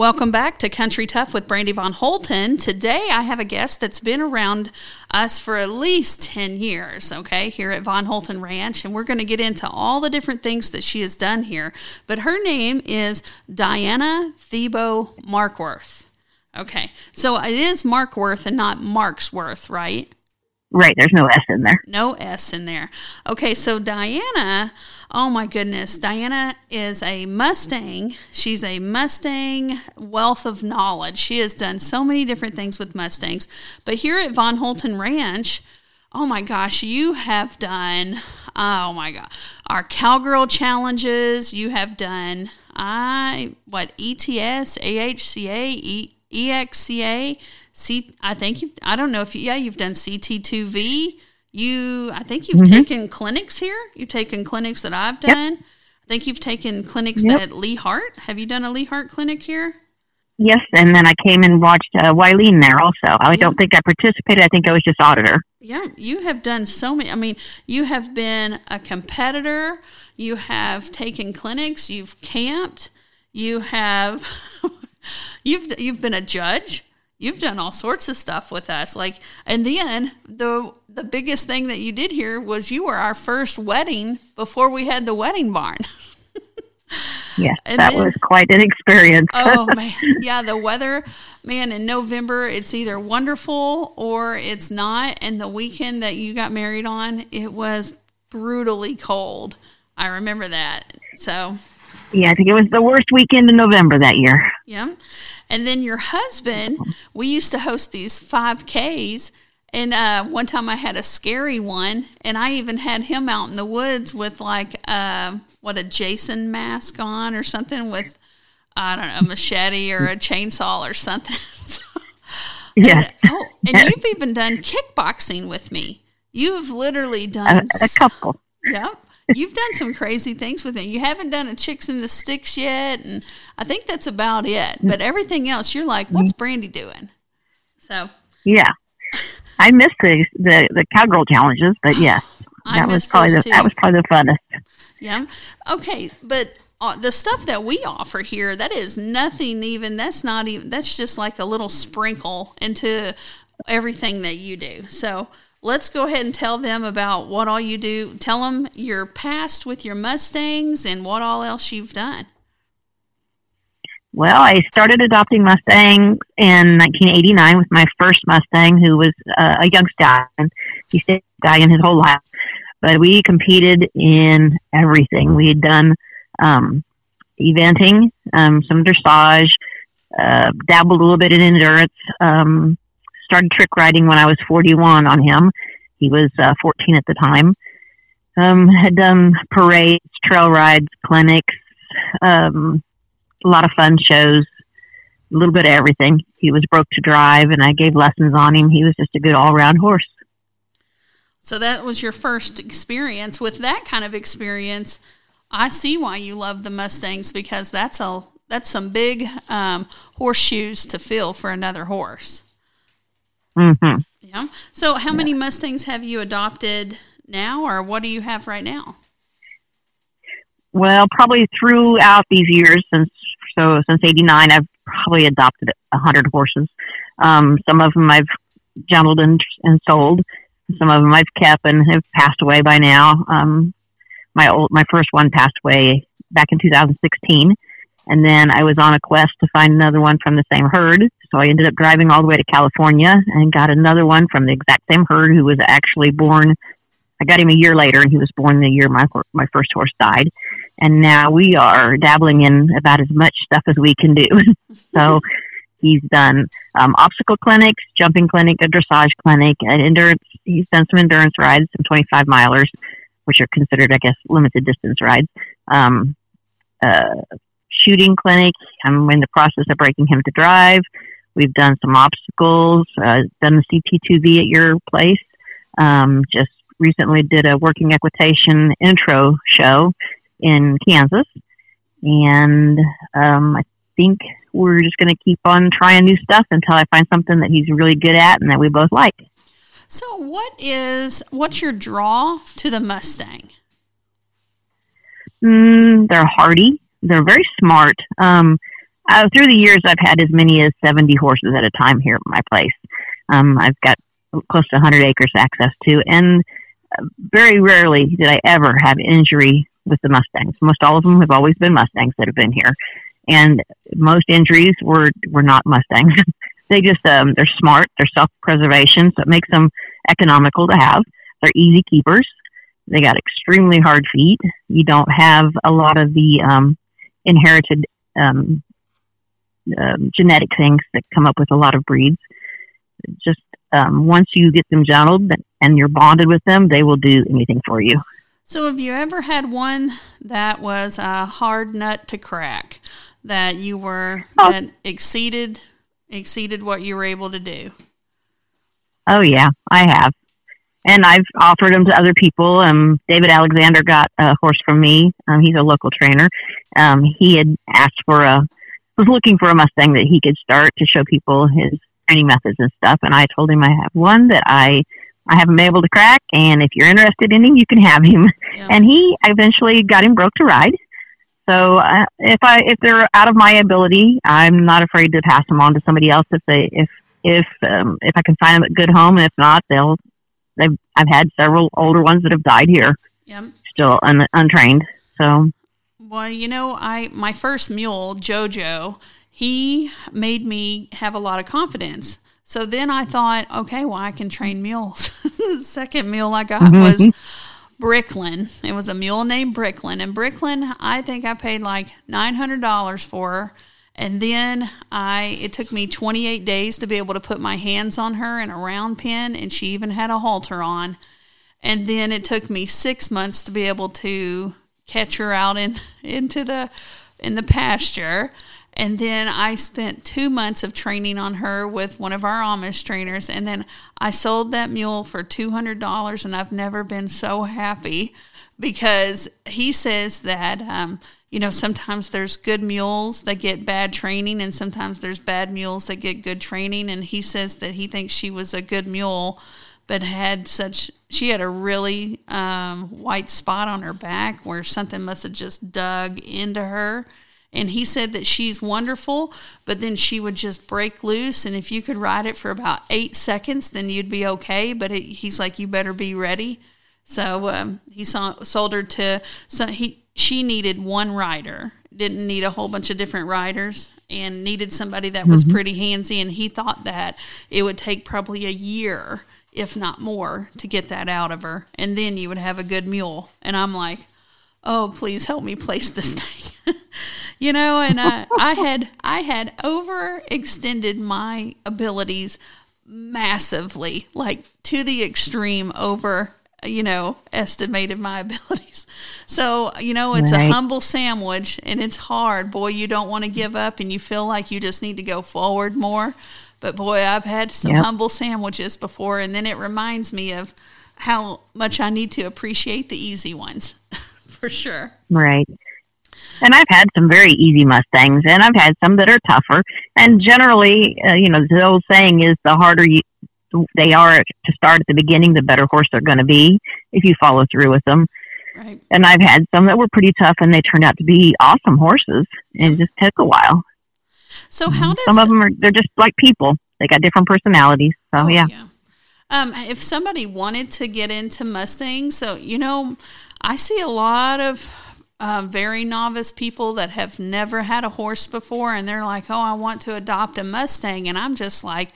Welcome back to Country Tough with Brandy Von Holten. Today I have a guest that's been around us for at least 10 years, okay, here at Von Holten Ranch, and we're going to get into all the different things that she has done here. But her name is Diana Thebo Markworth. Okay, so it is Markworth and not Marksworth, right? Right, there's no S in there. No S in there. Okay, so Diana, oh my goodness, Diana is a Mustang. She's a Mustang wealth of knowledge. She has done so many different things with Mustangs. But here at Von Holten Ranch, oh my gosh, you have done, oh my God, our Cowgirl challenges. You have done, I, what, ETS, AHCA, e, EXCA C. I think you. I don't know if you, yeah you've done CT2V. You. I think you've mm-hmm. taken clinics here. You've taken clinics that I've done. Yep. I think you've taken clinics yep. at Lee Hart. Have you done a Lee Hart clinic here? Yes, and then I came and watched uh, Wileen there also. I don't think I participated. I think I was just auditor. Yeah, you have done so many. I mean, you have been a competitor. You have taken clinics. You've camped. You have. you've you've been a judge you've done all sorts of stuff with us. Like, and then the the biggest thing that you did here was you were our first wedding before we had the wedding barn. yes, and that then, was quite an experience. oh man, yeah, the weather, man, in November it's either wonderful or it's not. And the weekend that you got married on, it was brutally cold. I remember that. So. Yeah, I think it was the worst weekend in November that year. Yeah. And then your husband, we used to host these 5Ks. And uh, one time I had a scary one, and I even had him out in the woods with like uh, what a Jason mask on or something with I don't know a machete or a chainsaw or something. so, yeah. And, oh, and you've even done kickboxing with me. You've literally done a, a couple. Yep you've done some crazy things with me. You haven't done a chicks in the sticks yet, and I think that's about it. But everything else, you're like, what's Brandy doing? So yeah, I missed the the, the cowgirl challenges, but yes, that was probably the, that was probably the funnest. Yeah. Okay, but uh, the stuff that we offer here, that is nothing even. That's not even. That's just like a little sprinkle into everything that you do. So let's go ahead and tell them about what all you do. Tell them your past with your Mustangs and what all else you've done. Well, I started adopting Mustangs in 1989 with my first Mustang, who was uh, a young stallion. He stayed stallion his whole life, but we competed in everything. We had done um, eventing, um, some dressage, uh, dabbled a little bit in endurance, um, started trick riding when I was 41 on him. He was uh, 14 at the time. Um, had done parades, trail rides, clinics, um, a lot of fun shows, a little bit of everything. He was broke to drive, and I gave lessons on him. He was just a good all around horse. So that was your first experience. With that kind of experience, I see why you love the Mustangs because that's a that's some big um, horseshoes to fill for another horse. Mm-hmm. Yeah. So, how yeah. many Mustangs have you adopted now, or what do you have right now? Well, probably throughout these years since so since '89, I've probably adopted a hundred horses. Um, some of them I've jumbled and, and sold. Some of them I've kept and have passed away by now. Um, my old my first one passed away back in 2016 and then I was on a quest to find another one from the same herd. So I ended up driving all the way to California and got another one from the exact same herd who was actually born. I got him a year later, and he was born the year my my first horse died. And now we are dabbling in about as much stuff as we can do. so he's done um, obstacle clinics, jumping clinic, a dressage clinic, an endurance. He's done some endurance rides, some 25 milers, which are considered, I guess, limited distance rides. Um, uh, shooting clinic. I'm in the process of breaking him to drive. We've done some obstacles, uh, done the CT2V at your place. Um, just recently did a working equitation intro show in Kansas. And um, I think we're just going to keep on trying new stuff until I find something that he's really good at and that we both like. So, what is what's your draw to the Mustang? Mm, they're hardy they're very smart. Um, uh, through the years, I've had as many as 70 horses at a time here at my place. Um, I've got close to 100 acres access to, and uh, very rarely did I ever have injury with the Mustangs. Most all of them have always been Mustangs that have been here, and most injuries were were not Mustangs. they just um, they're smart, they're self preservation, so it makes them economical to have. They're easy keepers. They got extremely hard feet. You don't have a lot of the um, inherited um, um, genetic things that come up with a lot of breeds. Just um, once you get them gentled and you're bonded with them, they will do anything for you. So, have you ever had one that was a hard nut to crack that you were oh. that exceeded exceeded what you were able to do? Oh yeah, I have, and I've offered them to other people. Um, David Alexander got a horse from me. Um, he's a local trainer. Um, he had asked for a was looking for a Mustang that he could start to show people his training methods and stuff. And I told him I have one that I I haven't been able to crack, and if you're interested in him, you can have him. Yeah. And he eventually got him broke to ride. So uh, if I if they're out of my ability, I'm not afraid to pass them on to somebody else if they if if um, if I can find them a good home. And if not, they'll they've I've had several older ones that have died here, yep. still un, untrained. So well, you know, I my first mule, Jojo, he made me have a lot of confidence. So then I thought, okay, well, I can train mules. the second mule I got mm-hmm. was Bricklin. It was a mule named Bricklin. And Bricklin, I think I paid like $900 for her. And then I, it took me 28 days to be able to put my hands on her in a round pen, and she even had a halter on. And then it took me six months to be able to catch her out in into the in the pasture. And then I spent two months of training on her with one of our Amish trainers. And then I sold that mule for $200. And I've never been so happy because he says that, um, you know, sometimes there's good mules that get bad training, and sometimes there's bad mules that get good training. And he says that he thinks she was a good mule but had such she had a really um, white spot on her back where something must have just dug into her. And he said that she's wonderful but then she would just break loose. And if you could ride it for about eight seconds then you'd be okay. But it, he's like you better be ready. So um, he saw, sold her to so he she needed one rider didn't need a whole bunch of different riders and needed somebody that was mm-hmm. pretty handsy and he thought that it would take probably a year if not more, to get that out of her. And then you would have a good mule. And I'm like, oh, please help me place this thing. you know, and I, I had I had overextended my abilities massively, like to the extreme over, you know, estimated my abilities. So, you know, it's right. a humble sandwich and it's hard. Boy, you don't want to give up and you feel like you just need to go forward more. But boy, I've had some yep. humble sandwiches before, and then it reminds me of how much I need to appreciate the easy ones, for sure. Right. And I've had some very easy Mustangs, and I've had some that are tougher. And generally, uh, you know, the old saying is the harder you they are to start at the beginning, the better horse they're going to be if you follow through with them. Right. And I've had some that were pretty tough, and they turned out to be awesome horses. And it just took a while. So mm-hmm. how does some of them are? They're just like people. They got different personalities. So oh, yeah. yeah. Um, if somebody wanted to get into Mustangs, so you know, I see a lot of uh, very novice people that have never had a horse before, and they're like, "Oh, I want to adopt a Mustang," and I'm just like,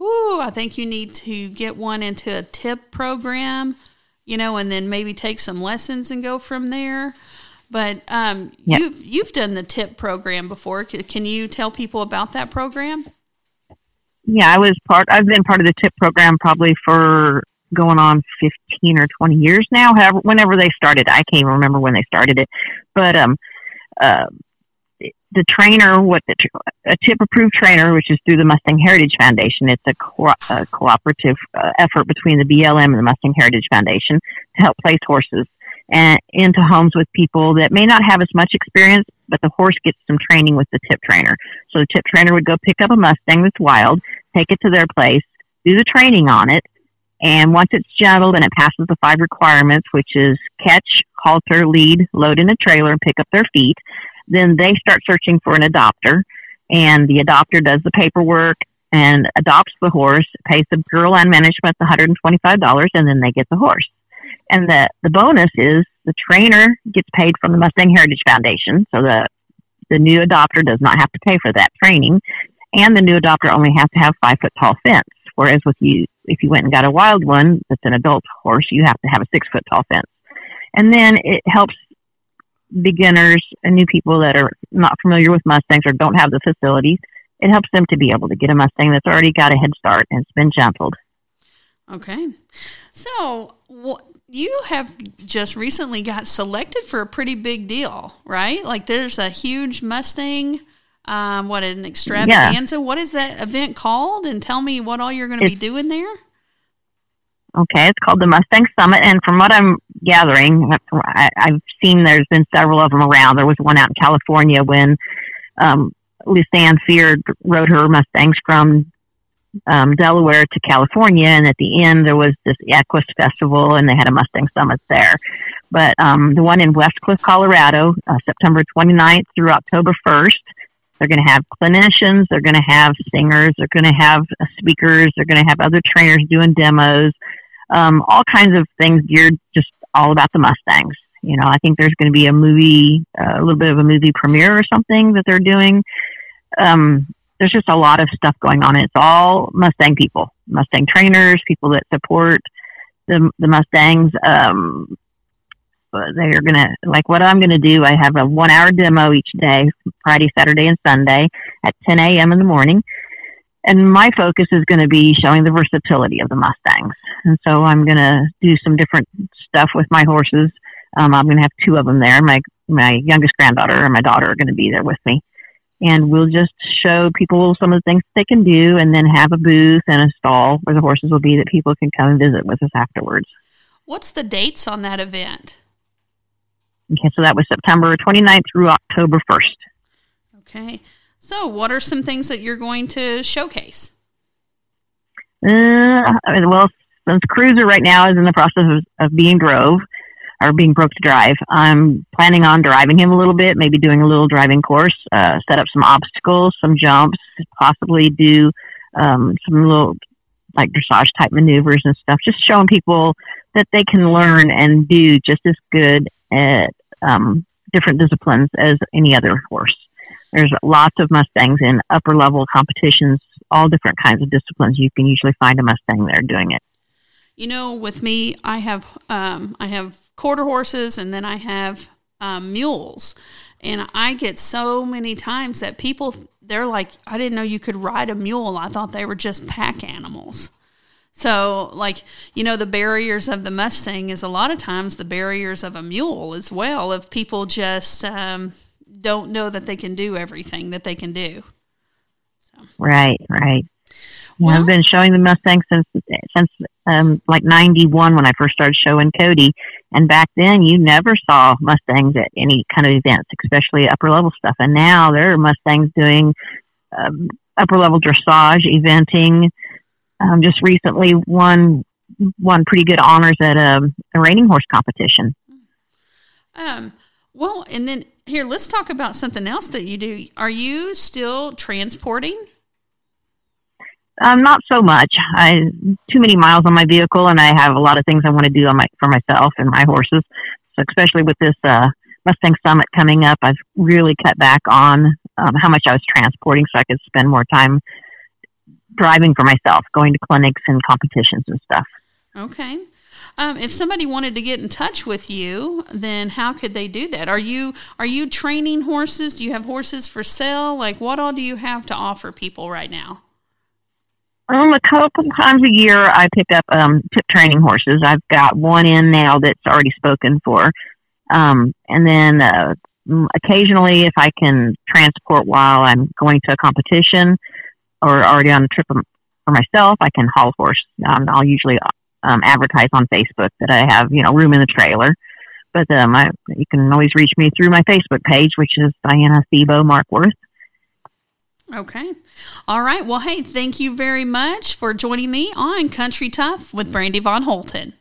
"Ooh, I think you need to get one into a tip program, you know, and then maybe take some lessons and go from there." But um, yep. you've you've done the tip program before. Can you tell people about that program? Yeah, I was part. I've been part of the tip program probably for going on fifteen or twenty years now. However, whenever they started, I can't even remember when they started it. But um, uh, the trainer, what the a tip approved trainer, which is through the Mustang Heritage Foundation. It's a, co- a cooperative uh, effort between the BLM and the Mustang Heritage Foundation to help place horses and into homes with people that may not have as much experience, but the horse gets some training with the tip trainer. So the tip trainer would go pick up a Mustang that's wild, take it to their place, do the training on it, and once it's gentled and it passes the five requirements, which is catch, halter, lead, load in a trailer, and pick up their feet, then they start searching for an adopter. and the adopter does the paperwork and adopts the horse, pays the girl Land Management the $125, and then they get the horse. And the, the bonus is the trainer gets paid from the Mustang Heritage Foundation, so the the new adopter does not have to pay for that training, and the new adopter only has to have five foot tall fence. Whereas with you, if you went and got a wild one that's an adult horse, you have to have a six foot tall fence. And then it helps beginners and new people that are not familiar with Mustangs or don't have the facilities. It helps them to be able to get a Mustang that's already got a head start and it's been gentled. Okay. So, you have just recently got selected for a pretty big deal, right? Like there's a huge Mustang, um, what an extravaganza. Yeah. What is that event called? And tell me what all you're going to be doing there. Okay, it's called the Mustang Summit, and from what I'm gathering, I, have seen there's been several of them around. There was one out in California when um, Lucianne Feard rode her Mustangs from um, Delaware to California, and at the end there was this Equus Festival, and they had a Mustang Summit there. But um, the one in Westcliffe, Colorado, uh, September 29th through October 1st, they're going to have clinicians, they're going to have singers, they're going to have speakers, they're going to have other trainers doing demos, um, all kinds of things geared just all about the Mustangs. You know, I think there's going to be a movie, uh, a little bit of a movie premiere or something that they're doing. Um, there's just a lot of stuff going on. It's all Mustang people, Mustang trainers, people that support the the Mustangs. Um, they're gonna like what I'm gonna do. I have a one hour demo each day, Friday, Saturday, and Sunday at 10 a.m. in the morning. And my focus is going to be showing the versatility of the Mustangs. And so I'm going to do some different stuff with my horses. Um, I'm going to have two of them there. My my youngest granddaughter and my daughter are going to be there with me and we'll just show people some of the things they can do and then have a booth and a stall where the horses will be that people can come and visit with us afterwards. What's the dates on that event? Okay, so that was September 29th through October 1st. Okay. So, what are some things that you're going to showcase? Uh, well, since Cruiser right now is in the process of, of being drove, or being broke to drive. I'm planning on driving him a little bit, maybe doing a little driving course, uh, set up some obstacles, some jumps, possibly do um, some little like dressage type maneuvers and stuff, just showing people that they can learn and do just as good at um, different disciplines as any other horse. There's lots of Mustangs in upper level competitions, all different kinds of disciplines. You can usually find a Mustang there doing it. You know, with me, I have um, I have quarter horses, and then I have um, mules. And I get so many times that people, they're like, I didn't know you could ride a mule. I thought they were just pack animals. So, like, you know, the barriers of the Mustang is a lot of times the barriers of a mule as well, if people just um, don't know that they can do everything that they can do. So. Right, right. Well, I've been showing the Mustang since since um, like '91 when I first started showing Cody, and back then you never saw Mustangs at any kind of events, especially upper level stuff. And now there are Mustangs doing um, upper level dressage, eventing. Um, just recently won won pretty good honors at a, a reining horse competition. Um. Well, and then here, let's talk about something else that you do. Are you still transporting? Um, not so much. I too many miles on my vehicle, and I have a lot of things I want to do on my for myself and my horses. So, especially with this uh, Mustang Summit coming up, I've really cut back on um, how much I was transporting, so I could spend more time driving for myself, going to clinics and competitions and stuff. Okay. Um, if somebody wanted to get in touch with you, then how could they do that? Are you are you training horses? Do you have horses for sale? Like, what all do you have to offer people right now? Um, a couple times a year, I pick up um, tip training horses. I've got one in now that's already spoken for, um, and then uh, occasionally, if I can transport while I'm going to a competition or already on a trip for myself, I can haul horse. Um, I'll usually um, advertise on Facebook that I have, you know, room in the trailer. But um, I, you can always reach me through my Facebook page, which is Diana Thebo Markworth. Okay. All right. Well, hey, thank you very much for joining me on Country Tough with Brandy Von Holten.